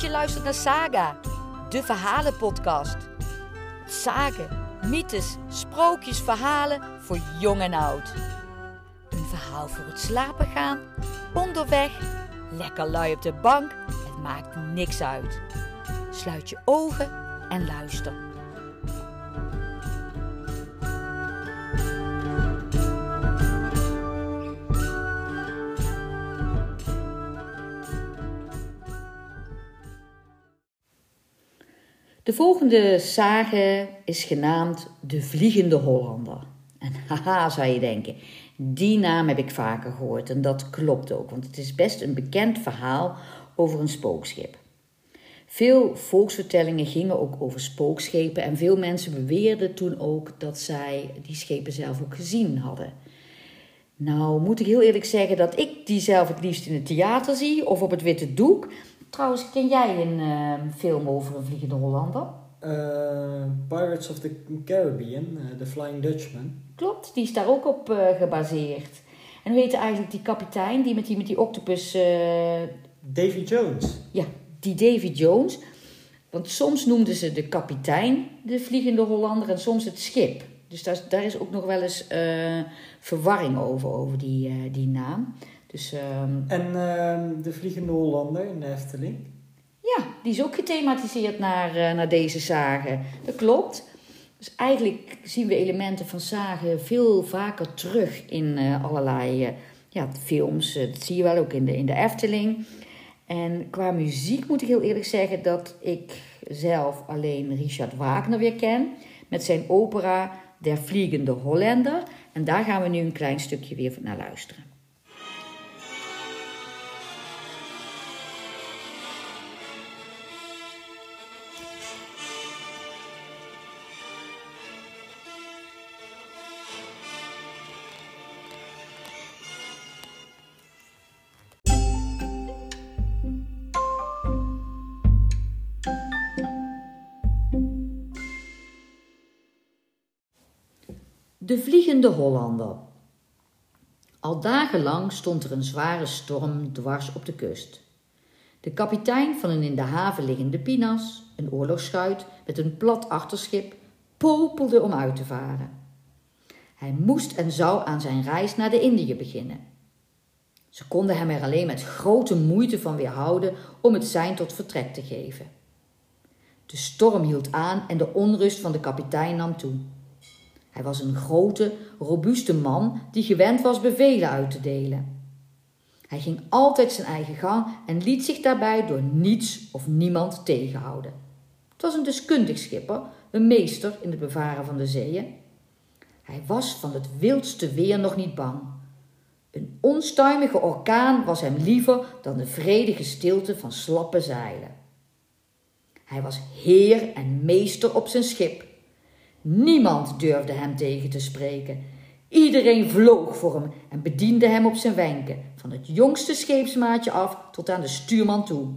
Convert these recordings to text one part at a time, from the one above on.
Je luistert naar Saga, de verhalenpodcast. Sagen, mythes, sprookjes, verhalen voor jong en oud. Een verhaal voor het slapen gaan, onderweg, lekker lui op de bank, het maakt niks uit. Sluit je ogen en luister. De volgende sage is genaamd De Vliegende Hollander. En haha, zou je denken, die naam heb ik vaker gehoord en dat klopt ook, want het is best een bekend verhaal over een spookschip. Veel volksvertellingen gingen ook over spookschepen en veel mensen beweerden toen ook dat zij die schepen zelf ook gezien hadden. Nou, moet ik heel eerlijk zeggen dat ik die zelf het liefst in het theater zie of op het witte doek. Trouwens, ken jij een uh, film over een vliegende Hollander? Uh, Pirates of the Caribbean, uh, The Flying Dutchman. Klopt, die is daar ook op uh, gebaseerd. En hoe heet eigenlijk die kapitein die met die, met die octopus... Davy Jones. Ja, die Davy Jones. Want soms noemden ze de kapitein de vliegende Hollander en soms het schip. Dus daar, daar is ook nog wel eens verwarring over, over die, die naam. Dus, um, en uh, de Vliegende Hollander in de Efteling? Ja, die is ook gethematiseerd naar, uh, naar deze zagen. Dat klopt. Dus eigenlijk zien we elementen van zagen veel vaker terug in uh, allerlei ja, films. dat zie je wel ook in de, in de Efteling. En qua muziek moet ik heel eerlijk zeggen dat ik zelf alleen Richard Wagner weer ken. Met zijn opera Der Vliegende Hollander. En daar gaan we nu een klein stukje weer naar luisteren. De Vliegende Hollander. Al dagenlang stond er een zware storm dwars op de kust. De kapitein van een in de haven liggende pinas, een oorlogsschuit met een plat achterschip, popelde om uit te varen. Hij moest en zou aan zijn reis naar de Indië beginnen. Ze konden hem er alleen met grote moeite van weerhouden om het sein tot vertrek te geven. De storm hield aan en de onrust van de kapitein nam toe. Hij was een grote, robuuste man die gewend was bevelen uit te delen. Hij ging altijd zijn eigen gang en liet zich daarbij door niets of niemand tegenhouden. Het was een deskundig schipper, een meester in het bevaren van de zeeën. Hij was van het wildste weer nog niet bang. Een onstuimige orkaan was hem liever dan de vredige stilte van slappe zeilen. Hij was heer en meester op zijn schip Niemand durfde hem tegen te spreken. Iedereen vloog voor hem en bediende hem op zijn wenken, van het jongste scheepsmaatje af tot aan de stuurman toe.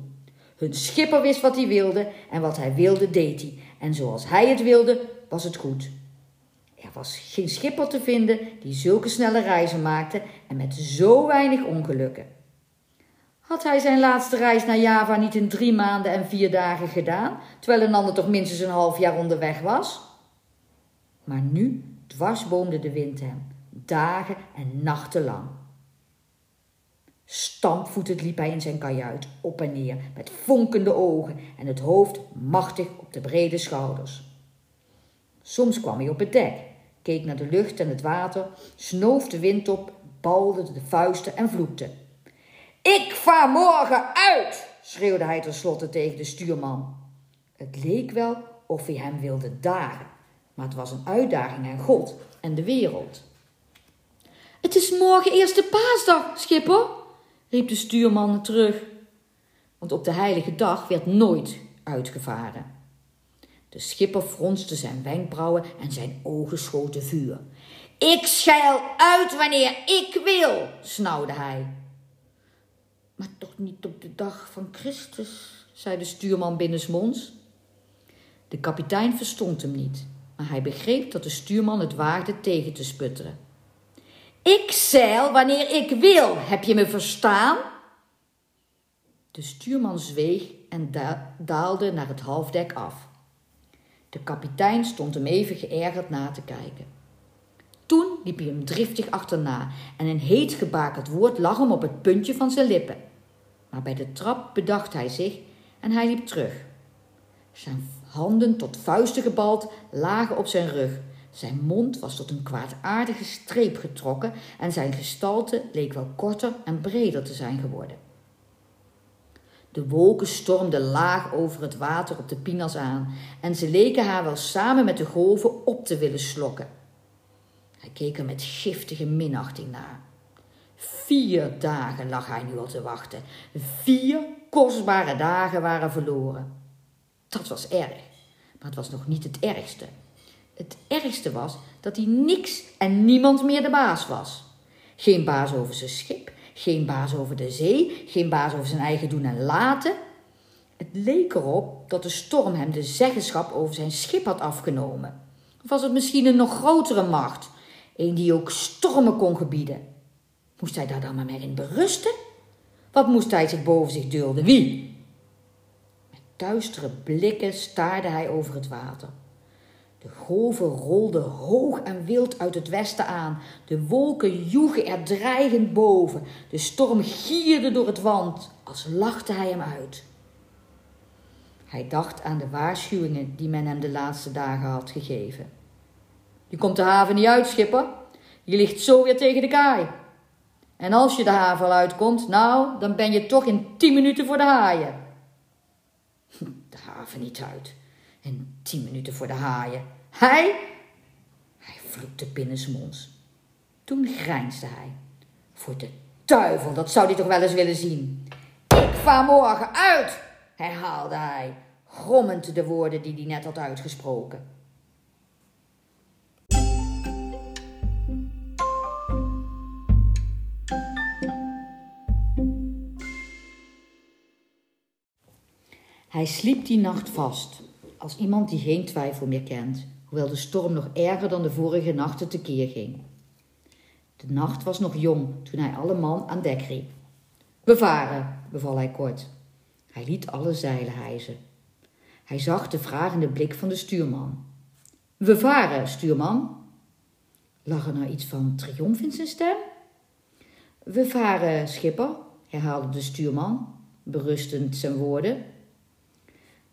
Hun schipper wist wat hij wilde en wat hij wilde deed hij. En zoals hij het wilde, was het goed. Er was geen schipper te vinden die zulke snelle reizen maakte en met zo weinig ongelukken. Had hij zijn laatste reis naar Java niet in drie maanden en vier dagen gedaan, terwijl een ander toch minstens een half jaar onderweg was? Maar nu dwarsboomde de wind hem, dagen en nachten lang. Stampvoetend liep hij in zijn kajuit op en neer, met vonkende ogen en het hoofd machtig op de brede schouders. Soms kwam hij op het dek, keek naar de lucht en het water, snoof de wind op, balde de vuisten en vloekte. Ik vaar morgen uit, schreeuwde hij tenslotte tegen de stuurman. Het leek wel of hij hem wilde dagen maar het was een uitdaging aan God en de wereld. Het is morgen eerste paasdag, schipper, riep de stuurman terug. Want op de heilige dag werd nooit uitgevaren. De schipper fronste zijn wenkbrauwen en zijn ogen schoten vuur. Ik scheil uit wanneer ik wil, snauwde hij. Maar toch niet op de dag van Christus, zei de stuurman binnensmonds. De kapitein verstond hem niet maar hij begreep dat de stuurman het waagde tegen te sputteren. Ik zeil wanneer ik wil, heb je me verstaan? De stuurman zweeg en daalde naar het halfdek af. De kapitein stond hem even geërgerd na te kijken. Toen liep hij hem driftig achterna en een heet gebakerd woord lag hem op het puntje van zijn lippen. Maar bij de trap bedacht hij zich en hij liep terug. Zijn handen tot vuisten gebald lagen op zijn rug. Zijn mond was tot een kwaadaardige streep getrokken en zijn gestalte leek wel korter en breder te zijn geworden. De wolken stormden laag over het water op de pinas aan en ze leken haar wel samen met de golven op te willen slokken. Hij keek er met giftige minachting naar. Vier dagen lag hij nu al te wachten. Vier kostbare dagen waren verloren. Dat was erg, maar het was nog niet het ergste. Het ergste was dat hij niks en niemand meer de baas was. Geen baas over zijn schip, geen baas over de zee, geen baas over zijn eigen doen en laten. Het leek erop dat de storm hem de zeggenschap over zijn schip had afgenomen. Of was het misschien een nog grotere macht, een die ook stormen kon gebieden? Moest hij daar dan maar mee in berusten? Wat moest hij zich boven zich dulden? Wie? Duistere blikken staarde hij over het water. De golven rolden hoog en wild uit het westen aan. De wolken joegen er dreigend boven. De storm gierde door het wand, als lachte hij hem uit. Hij dacht aan de waarschuwingen die men hem de laatste dagen had gegeven. Je komt de haven niet uit, schipper. Je ligt zo weer tegen de kaai. En als je de haven uitkomt, nou, dan ben je toch in tien minuten voor de haaien. Haven niet uit. En tien minuten voor de haaien. Hij? Hij vloekte binnensmonds. Toen grijnsde hij. Voor de duivel, dat zou hij toch wel eens willen zien. Ik vaar morgen uit, herhaalde hij, grommend de woorden die hij net had uitgesproken. Hij sliep die nacht vast, als iemand die geen twijfel meer kent, hoewel de storm nog erger dan de vorige nachten tekeer ging. De nacht was nog jong toen hij alle man aan dek riep. We varen, beval hij kort. Hij liet alle zeilen hijzen. Hij zag de vragende blik van de stuurman. We varen, stuurman. Lag er nou iets van triomf in zijn stem? We varen, schipper, herhaalde de stuurman, berustend zijn woorden.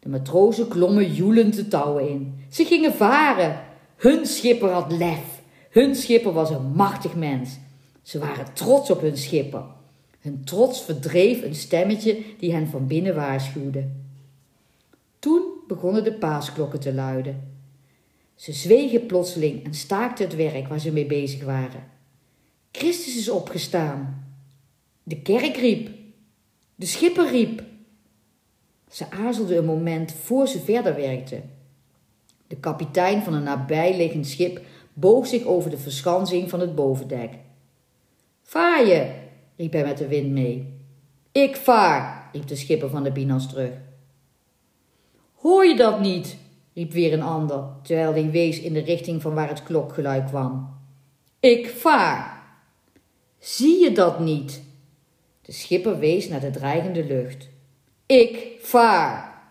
De matrozen klommen joelend de touwen in. Ze gingen varen. Hun schipper had lef. Hun schipper was een machtig mens. Ze waren trots op hun schipper. Hun trots verdreef een stemmetje die hen van binnen waarschuwde. Toen begonnen de paasklokken te luiden. Ze zwegen plotseling en staakten het werk waar ze mee bezig waren. Christus is opgestaan. De kerk riep. De schipper riep. Ze aarzelde een moment voor ze verder werkte. De kapitein van een nabijliggend schip boog zich over de verschansing van het bovendek. Vaar je, riep hij met de wind mee. Ik vaar, riep de schipper van de Binas terug. Hoor je dat niet? riep weer een ander, terwijl hij wees in de richting van waar het klokgeluid kwam. Ik vaar. Zie je dat niet? De schipper wees naar de dreigende lucht. Ik vaar.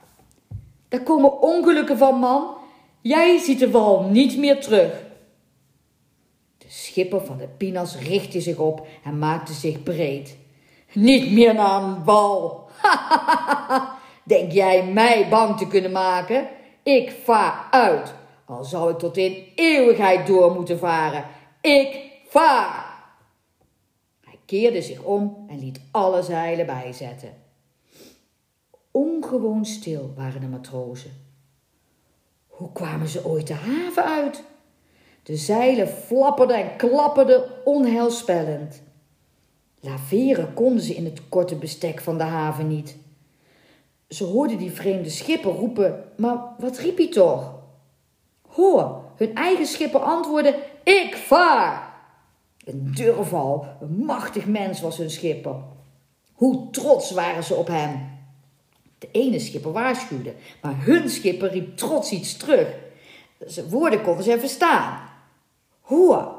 Daar komen ongelukken van, man. Jij ziet de wal niet meer terug. De schipper van de Pinas richtte zich op en maakte zich breed. Niet meer naar een wal. Denk jij mij bang te kunnen maken? Ik vaar uit, al zou ik tot in eeuwigheid door moeten varen. Ik vaar. Hij keerde zich om en liet alle zeilen bijzetten. Ongewoon stil waren de matrozen. Hoe kwamen ze ooit de haven uit? De zeilen flapperden en klapperden onheilspellend. Laveren konden ze in het korte bestek van de haven niet. Ze hoorden die vreemde schipper roepen, maar wat riep hij toch? Hoor, hun eigen schipper antwoordde, ik vaar. Een durval, een machtig mens was hun schipper. Hoe trots waren ze op hem. De ene schipper waarschuwde, maar hun schipper riep trots iets terug. Zijn woorden konden ze verstaan. Hoor,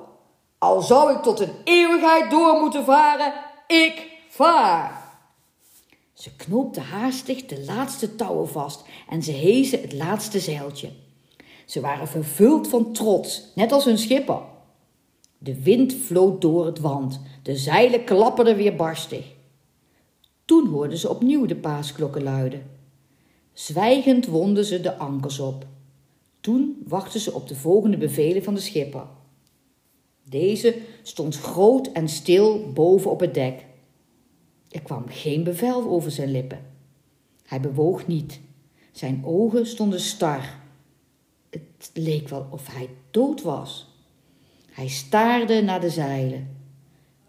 al zou ik tot een eeuwigheid door moeten varen, ik vaar. Ze knoopte haastig de laatste touwen vast en ze hezen het laatste zeiltje. Ze waren vervuld van trots, net als hun schipper. De wind floot door het wand, de zeilen klapperden weer barstig. Toen hoorden ze opnieuw de paasklokken luiden. Zwijgend wonden ze de ankers op. Toen wachtten ze op de volgende bevelen van de schipper. Deze stond groot en stil boven op het dek. Er kwam geen bevel over zijn lippen. Hij bewoog niet. Zijn ogen stonden star. Het leek wel of hij dood was. Hij staarde naar de zeilen.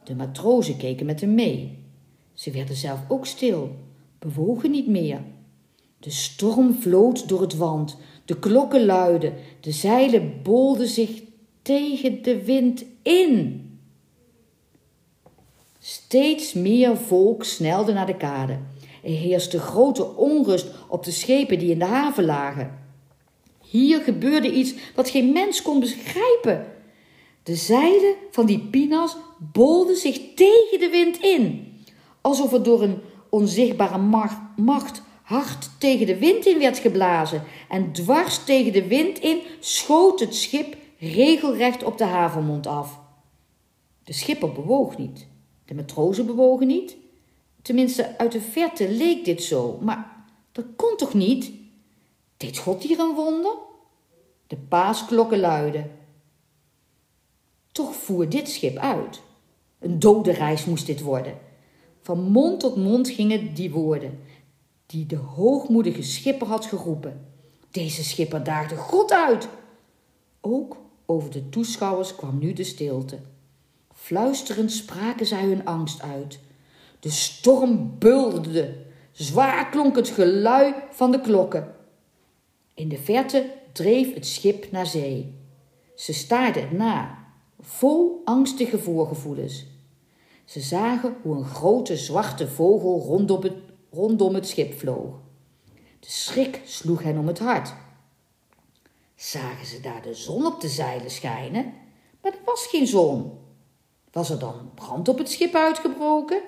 De matrozen keken met hem mee. Ze werden zelf ook stil, bewogen niet meer. De storm vloot door het wand, de klokken luidden, de zeilen bolden zich tegen de wind in. Steeds meer volk snelde naar de kade. Er heerste grote onrust op de schepen die in de haven lagen. Hier gebeurde iets wat geen mens kon begrijpen. De zeilen van die pinas bolden zich tegen de wind in, alsof er door een onzichtbare macht hard tegen de wind in werd geblazen en dwars tegen de wind in schoot het schip regelrecht op de havenmond af. De schipper bewoog niet, de matrozen bewogen niet. Tenminste, uit de verte leek dit zo, maar dat kon toch niet? Deed God hier een wonder? De paasklokken luiden. Toch voer dit schip uit. Een dode reis moest dit worden. Van mond tot mond gingen die woorden, die de hoogmoedige schipper had geroepen. Deze schipper daagde God uit. Ook over de toeschouwers kwam nu de stilte. Fluisterend spraken zij hun angst uit. De storm bulderde. Zwaar klonk het gelui van de klokken. In de verte dreef het schip naar zee. Ze staarden het na, vol angstige voorgevoelens. Ze zagen hoe een grote zwarte vogel rondom het, rondom het schip vloog. De schrik sloeg hen om het hart. Zagen ze daar de zon op de zeilen schijnen? Maar er was geen zon. Was er dan brand op het schip uitgebroken?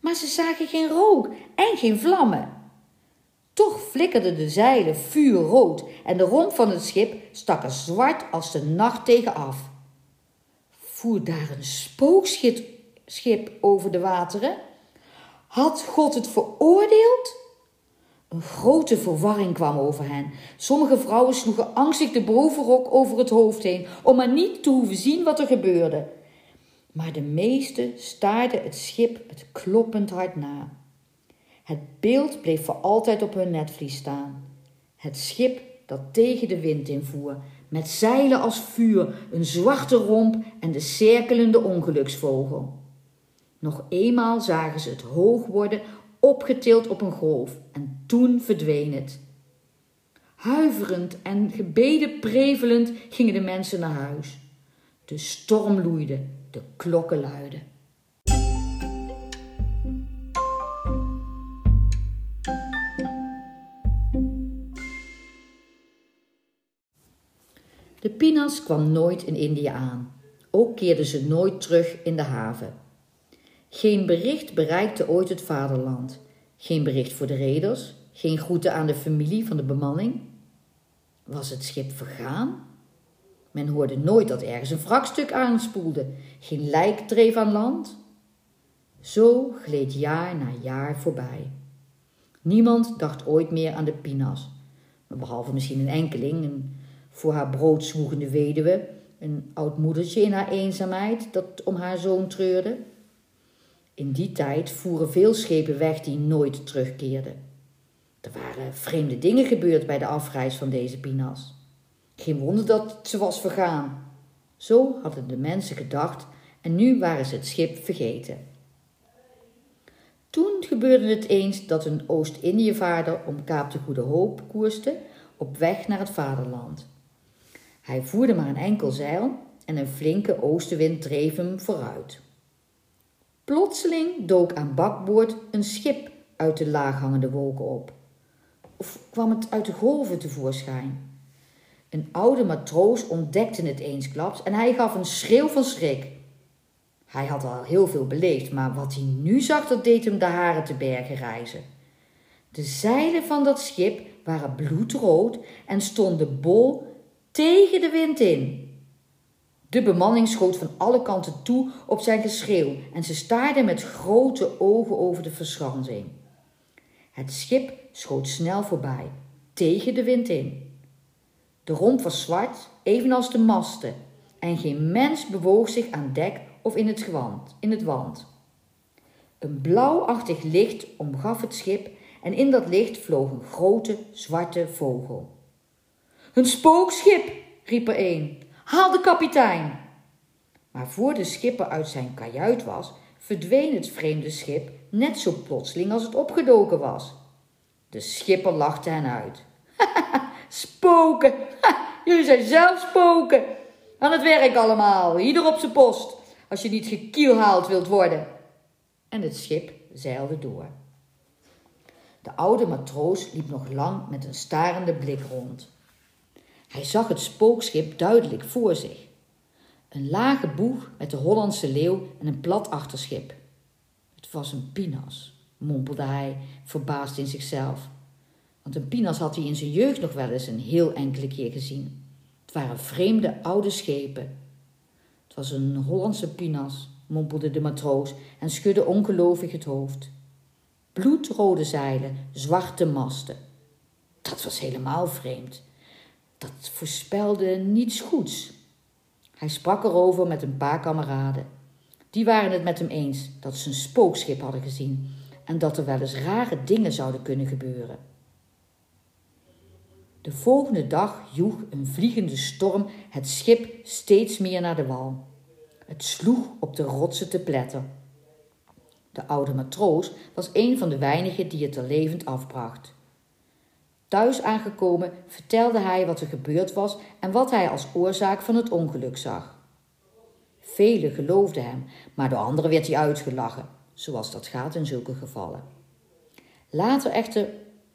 Maar ze zagen geen rook en geen vlammen. Toch flikkerden de zeilen vuurrood en de romp van het schip stak er zwart als de nacht tegen af. Voer daar een spookschip over de wateren? Had God het veroordeeld? Een grote verwarring kwam over hen. Sommige vrouwen sloegen angstig de bovenrok over het hoofd heen, om maar niet te hoeven zien wat er gebeurde. Maar de meesten staarden het schip het kloppend hard na. Het beeld bleef voor altijd op hun netvlies staan. Het schip dat tegen de wind invoer, met zeilen als vuur, een zwarte romp en de cirkelende ongeluksvogel. Nog eenmaal zagen ze het hoog worden, opgetild op een golf, en toen verdween het. Huiverend en gebeden prevelend gingen de mensen naar huis. De storm loeide, de klokken luiden. De Pinas kwam nooit in India aan. Ook keerden ze nooit terug in de haven. Geen bericht bereikte ooit het vaderland. Geen bericht voor de reders, geen groeten aan de familie van de bemanning. Was het schip vergaan? Men hoorde nooit dat ergens een wrakstuk aanspoelde, geen lijk dreef aan land. Zo gleed jaar na jaar voorbij. Niemand dacht ooit meer aan de Pinas, behalve misschien een enkeling, een voor haar brood zwoegende weduwe, een oud moedertje in haar eenzaamheid dat om haar zoon treurde. In die tijd voeren veel schepen weg die nooit terugkeerden. Er waren vreemde dingen gebeurd bij de afreis van deze Pinas. Geen wonder dat ze was vergaan. Zo hadden de mensen gedacht en nu waren ze het schip vergeten. Toen gebeurde het eens dat een Oost-Indiëvaarder om Kaap de Goede Hoop koerste op weg naar het vaderland. Hij voerde maar een enkel zeil en een flinke oostenwind dreef hem vooruit. Plotseling dook aan bakboord een schip uit de laaghangende wolken op. Of kwam het uit de golven tevoorschijn? Een oude matroos ontdekte het eensklaps en hij gaf een schreeuw van schrik. Hij had al heel veel beleefd, maar wat hij nu zag, dat deed hem de haren te bergen reizen. De zeilen van dat schip waren bloedrood en stonden bol tegen de wind in. De bemanning schoot van alle kanten toe op zijn geschreeuw en ze staarden met grote ogen over de verschansing. Het schip schoot snel voorbij, tegen de wind in. De romp was zwart, evenals de masten, en geen mens bewoog zich aan dek of in het, gewand, in het wand. Een blauwachtig licht omgaf het schip en in dat licht vloog een grote zwarte vogel. Een spookschip, riep er een. Haal de kapitein! Maar voor de schipper uit zijn kajuit was, verdween het vreemde schip net zo plotseling als het opgedoken was. De schipper lachte hen uit. spoken! jullie zijn zelf spoken! Aan het werk allemaal, ieder op zijn post, als je niet gekielhaald wilt worden. En het schip zeilde door. De oude matroos liep nog lang met een starende blik rond. Hij zag het spookschip duidelijk voor zich. Een lage boeg met de Hollandse leeuw en een plat achterschip. Het was een pinas, mompelde hij, verbaasd in zichzelf. Want een pinas had hij in zijn jeugd nog wel eens een heel enkele keer gezien. Het waren vreemde oude schepen. Het was een Hollandse pinas, mompelde de matroos en schudde ongelovig het hoofd. Bloedrode zeilen, zwarte masten. Dat was helemaal vreemd. Dat voorspelde niets goeds. Hij sprak erover met een paar kameraden. Die waren het met hem eens dat ze een spookschip hadden gezien en dat er wel eens rare dingen zouden kunnen gebeuren. De volgende dag joeg een vliegende storm het schip steeds meer naar de wal. Het sloeg op de rotsen te pletten. De oude matroos was een van de weinigen die het er levend afbracht. Thuis aangekomen vertelde hij wat er gebeurd was en wat hij als oorzaak van het ongeluk zag. Velen geloofden hem, maar door anderen werd hij uitgelachen, zoals dat gaat in zulke gevallen. Later echter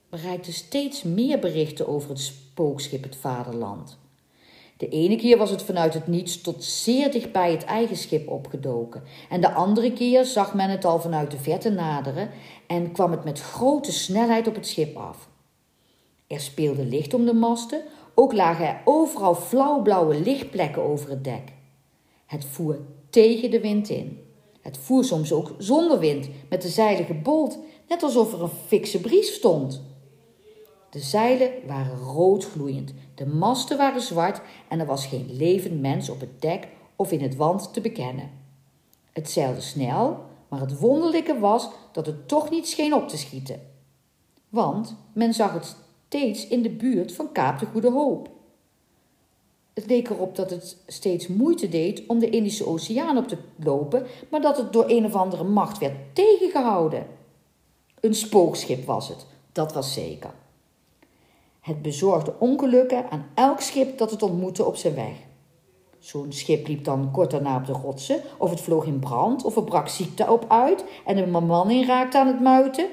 bereikten steeds meer berichten over het spookschip het vaderland. De ene keer was het vanuit het niets tot zeer dicht bij het eigen schip opgedoken. En de andere keer zag men het al vanuit de verte naderen en kwam het met grote snelheid op het schip af. Er speelde licht om de masten, ook lagen er overal flauwblauwe lichtplekken over het dek. Het voer tegen de wind in. Het voer soms ook zonder wind, met de zeilen gebold, net alsof er een fikse bries stond. De zeilen waren roodgloeiend, de masten waren zwart en er was geen levend mens op het dek of in het wand te bekennen. Het zeilde snel, maar het wonderlijke was dat het toch niet scheen op te schieten. Want men zag het steeds in de buurt van Kaap de Goede Hoop. Het leek erop dat het steeds moeite deed om de Indische Oceaan op te lopen, maar dat het door een of andere macht werd tegengehouden. Een spookschip was het, dat was zeker. Het bezorgde ongelukken aan elk schip dat het ontmoette op zijn weg. Zo'n schip liep dan kort daarna op de rotsen, of het vloog in brand, of er brak ziekte op uit en een bemanning raakte aan het muiten.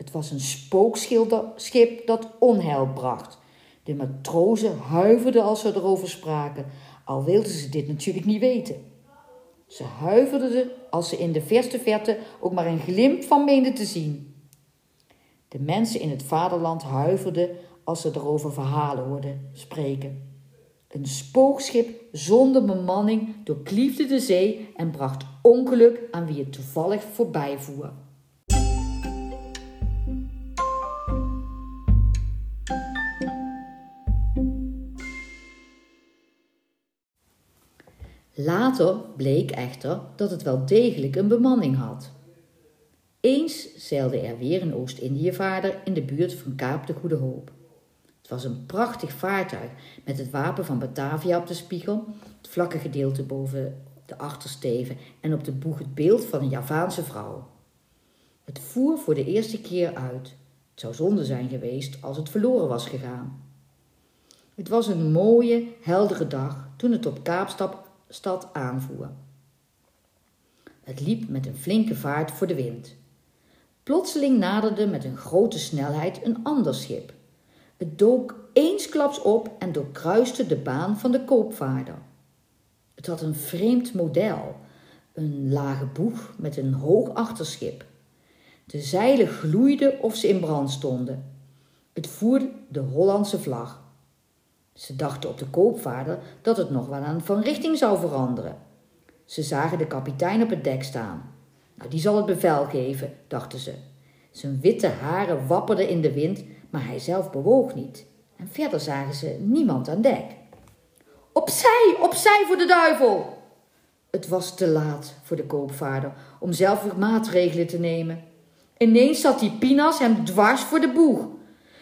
Het was een spookschip dat onheil bracht. De matrozen huiverden als ze erover spraken, al wilden ze dit natuurlijk niet weten. Ze huiverden als ze in de verste verte ook maar een glimp van meenden te zien. De mensen in het vaderland huiverden als ze erover verhalen hoorden spreken. Een spookschip zonder bemanning doorkliefde de zee en bracht ongeluk aan wie het toevallig voorbij Later bleek echter dat het wel degelijk een bemanning had. Eens zeilde er weer een Oost-Indiëvaarder in de buurt van Kaap de Goede Hoop. Het was een prachtig vaartuig met het wapen van Batavia op de spiegel, het vlakke gedeelte boven de achtersteven en op de boeg het beeld van een Javaanse vrouw. Het voer voor de eerste keer uit. Het zou zonde zijn geweest als het verloren was gegaan. Het was een mooie, heldere dag toen het op Kaapstad aanvoer. Het liep met een flinke vaart voor de wind. Plotseling naderde met een grote snelheid een ander schip. Het dook eensklaps op en doorkruiste de baan van de koopvaarder. Het had een vreemd model, Een lage boeg met een hoog achterschip. De zeilen gloeiden of ze in brand stonden. Het voerde de Hollandse vlag. Ze dachten op de koopvaarder dat het nog wel aan van richting zou veranderen. Ze zagen de kapitein op het dek staan. Nou, die zal het bevel geven, dachten ze. Zijn witte haren wapperden in de wind, maar hij zelf bewoog niet. En verder zagen ze niemand aan dek. Opzij, opzij voor de duivel! Het was te laat voor de koopvaarder om zelf weer maatregelen te nemen. Ineens zat die Pinas hem dwars voor de boeg.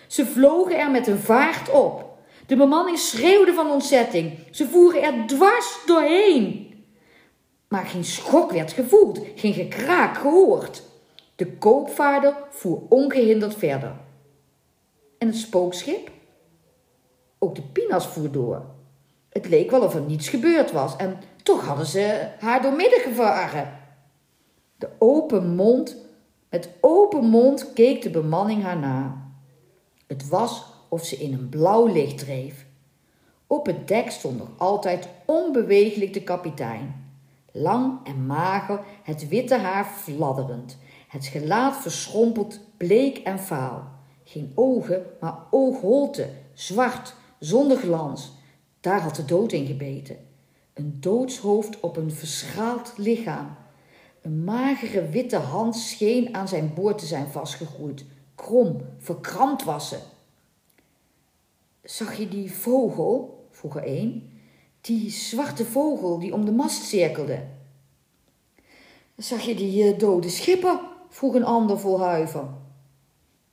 Ze vlogen er met een vaart op. De bemanning schreeuwde van ontzetting. Ze voeren er dwars doorheen. Maar geen schok werd gevoeld, geen gekraak gehoord. De koopvaarder voer ongehinderd verder. En het spookschip? Ook de Pinas voer door. Het leek wel of er niets gebeurd was en toch hadden ze haar doormidden gevaren. De open mond, met open mond keek de bemanning haar na. Het was of ze in een blauw licht dreef. Op het dek stond nog altijd onbewegelijk de kapitein. Lang en mager, het witte haar fladderend, het gelaat verschrompeld, bleek en vaal. Geen ogen, maar oogholte, zwart, zonder glans. Daar had de dood in gebeten. Een doodshoofd op een verschaald lichaam. Een magere witte hand scheen aan zijn boord te zijn vastgegroeid. Krom, verkrampt was ze. Zag je die vogel? vroeg er een. Die zwarte vogel die om de mast cirkelde. Zag je die uh, dode schipper? vroeg een ander vol huiver.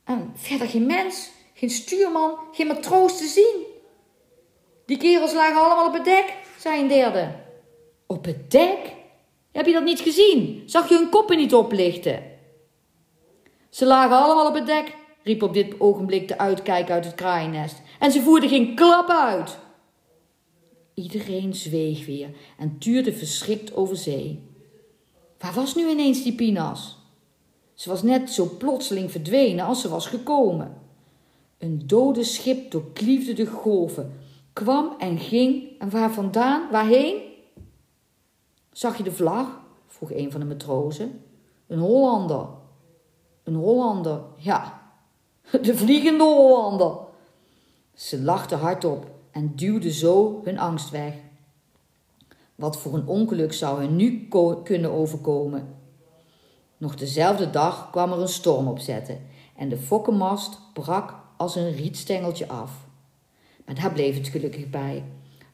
En verder geen mens, geen stuurman, geen matroos te zien. Die kerels lagen allemaal op het dek, zei een derde. Op het dek? Heb je dat niet gezien? Zag je hun koppen niet oplichten? Ze lagen allemaal op het dek, riep op dit ogenblik de uitkijk uit het kraaiennest. En ze voerden geen klap uit. Iedereen zweeg weer en tuurde verschrikt over zee. Waar was nu ineens die Pinas? Ze was net zo plotseling verdwenen als ze was gekomen. Een dode schip doorkliefde de golven, kwam en ging en waar vandaan, waarheen? Zag je de vlag? vroeg een van de matrozen. Een Hollander. Een Hollander, ja. De vliegende Hollander. Ze lachten hardop en duwden zo hun angst weg. Wat voor een ongeluk zou hen nu kunnen overkomen? Nog dezelfde dag kwam er een storm opzetten en de fokkenmast brak als een rietstengeltje af. Maar daar bleef het gelukkig bij.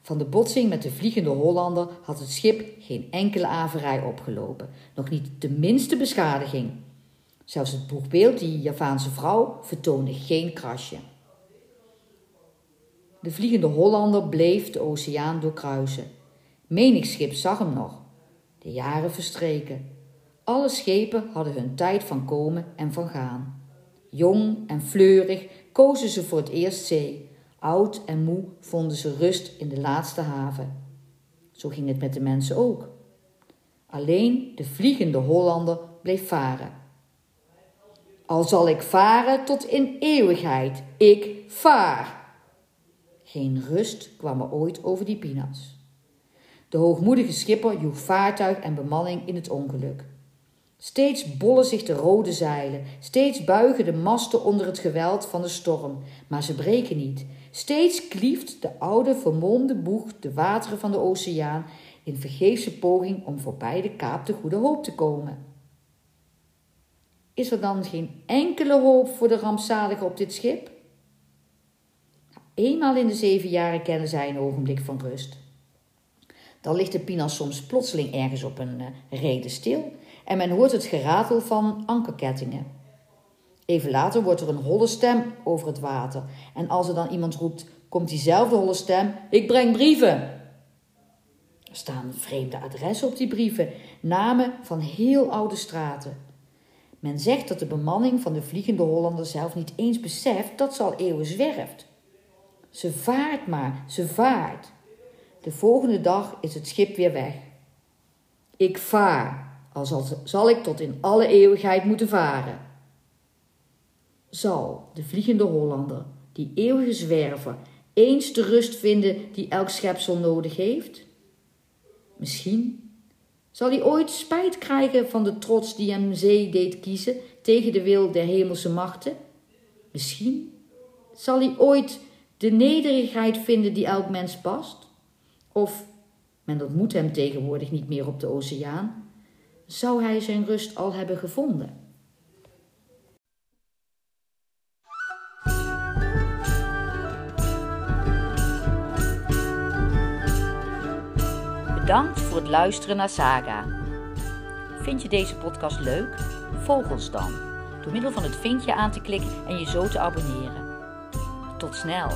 Van de botsing met de vliegende Hollander had het schip geen enkele averij opgelopen, nog niet de minste beschadiging. Zelfs het boegbeeld, die Javaanse vrouw, vertoonde geen krasje. De vliegende Hollander bleef de oceaan doorkruisen. Menig schip zag hem nog. De jaren verstreken. Alle schepen hadden hun tijd van komen en van gaan. Jong en fleurig kozen ze voor het eerst zee. Oud en moe vonden ze rust in de laatste haven. Zo ging het met de mensen ook. Alleen de vliegende Hollander bleef varen. Al zal ik varen tot in eeuwigheid, ik vaar. Geen rust kwam er ooit over die pinas. De hoogmoedige schipper joeg vaartuig en bemanning in het ongeluk. Steeds bollen zich de rode zeilen, steeds buigen de masten onder het geweld van de storm, maar ze breken niet. Steeds klieft de oude vermolmde boeg de wateren van de oceaan in vergeefse poging om voorbij de kaap de Goede Hoop te komen. Is er dan geen enkele hoop voor de rampzaligen op dit schip? Eenmaal in de zeven jaren kennen zij een ogenblik van rust. Dan ligt de pinas soms plotseling ergens op een uh, rede stil en men hoort het geratel van ankerkettingen. Even later wordt er een holle stem over het water en als er dan iemand roept, komt diezelfde holle stem: Ik breng brieven. Er staan vreemde adressen op die brieven, namen van heel oude straten. Men zegt dat de bemanning van de Vliegende Hollander zelf niet eens beseft dat ze al eeuwen zwerft. Ze vaart maar, ze vaart. De volgende dag is het schip weer weg. Ik vaar, al zal, zal ik tot in alle eeuwigheid moeten varen. Zal de vliegende Hollander, die eeuwige zwerver, eens de rust vinden die elk schepsel nodig heeft? Misschien, Zal hij ooit spijt krijgen van de trots die hem zee deed kiezen tegen de wil der hemelse machten? Misschien. Zal hij ooit de nederigheid vinden die elk mens past? Of, men ontmoet hem tegenwoordig niet meer op de oceaan, zou hij zijn rust al hebben gevonden? Bedankt voor het luisteren naar Saga. Vind je deze podcast leuk? Volg ons dan door middel van het vinkje aan te klikken en je zo te abonneren. Tot snel!